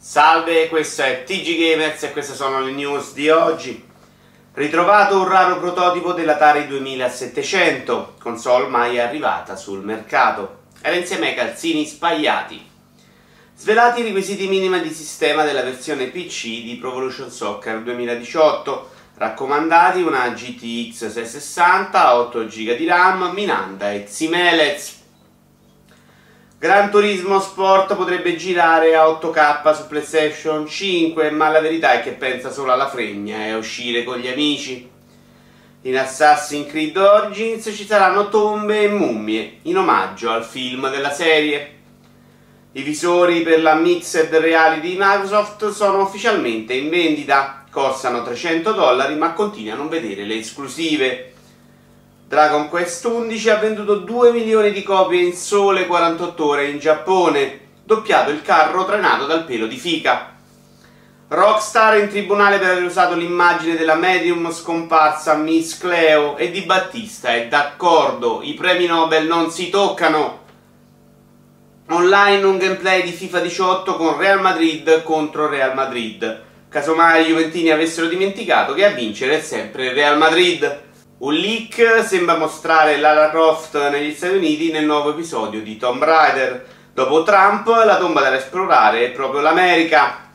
Salve, questo è TG Gamers e queste sono le news di oggi. Ritrovato un raro prototipo dell'Atari 2700, console mai arrivata sul mercato. Era insieme ai calzini spagliati. Svelati i requisiti minimi di sistema della versione PC di Pro Evolution Soccer 2018. Raccomandati una GTX 660, 8 GB di RAM, Minanda e Ximelez. Gran Turismo Sport potrebbe girare a 8K su PlayStation 5, ma la verità è che pensa solo alla fregna e a uscire con gli amici. In Assassin's Creed Origins ci saranno tombe e mummie, in omaggio al film della serie. I visori per la Mixed Reality di Microsoft sono ufficialmente in vendita, costano 300 dollari ma continui a non vedere le esclusive. Dragon Quest 11 ha venduto 2 milioni di copie in sole 48 ore in Giappone, doppiato il carro trainato dal pelo di fica. Rockstar in tribunale per aver usato l'immagine della medium scomparsa Miss Cleo e Di Battista è d'accordo, i premi Nobel non si toccano. Online un gameplay di FIFA 18 con Real Madrid contro Real Madrid. Casomai i Juventini avessero dimenticato che a vincere è sempre Real Madrid. Un leak sembra mostrare Lara Croft negli Stati Uniti nel nuovo episodio di Tomb Raider. Dopo Trump, la tomba da esplorare è proprio l'America.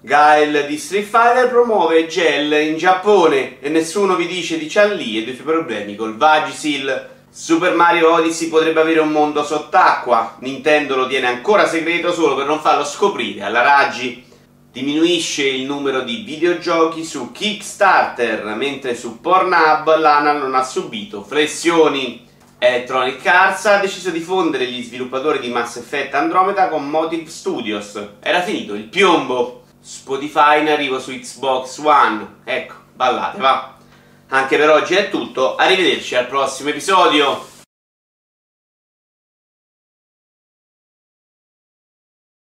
Gael di Street Fighter promuove gel in Giappone e nessuno vi dice di Chun-Li e dei suoi problemi col Vagisil. Super Mario Odyssey potrebbe avere un mondo sott'acqua. Nintendo lo tiene ancora segreto solo per non farlo scoprire alla Raggi diminuisce il numero di videogiochi su Kickstarter, mentre su Pornhub l'ANA non ha subito flessioni. Electronic Arts ha deciso di fondere gli sviluppatori di Mass Effect Andromeda con Motive Studios. Era finito il piombo. Spotify in arrivo su Xbox One. Ecco, ballate, va. Anche per oggi è tutto, arrivederci al prossimo episodio.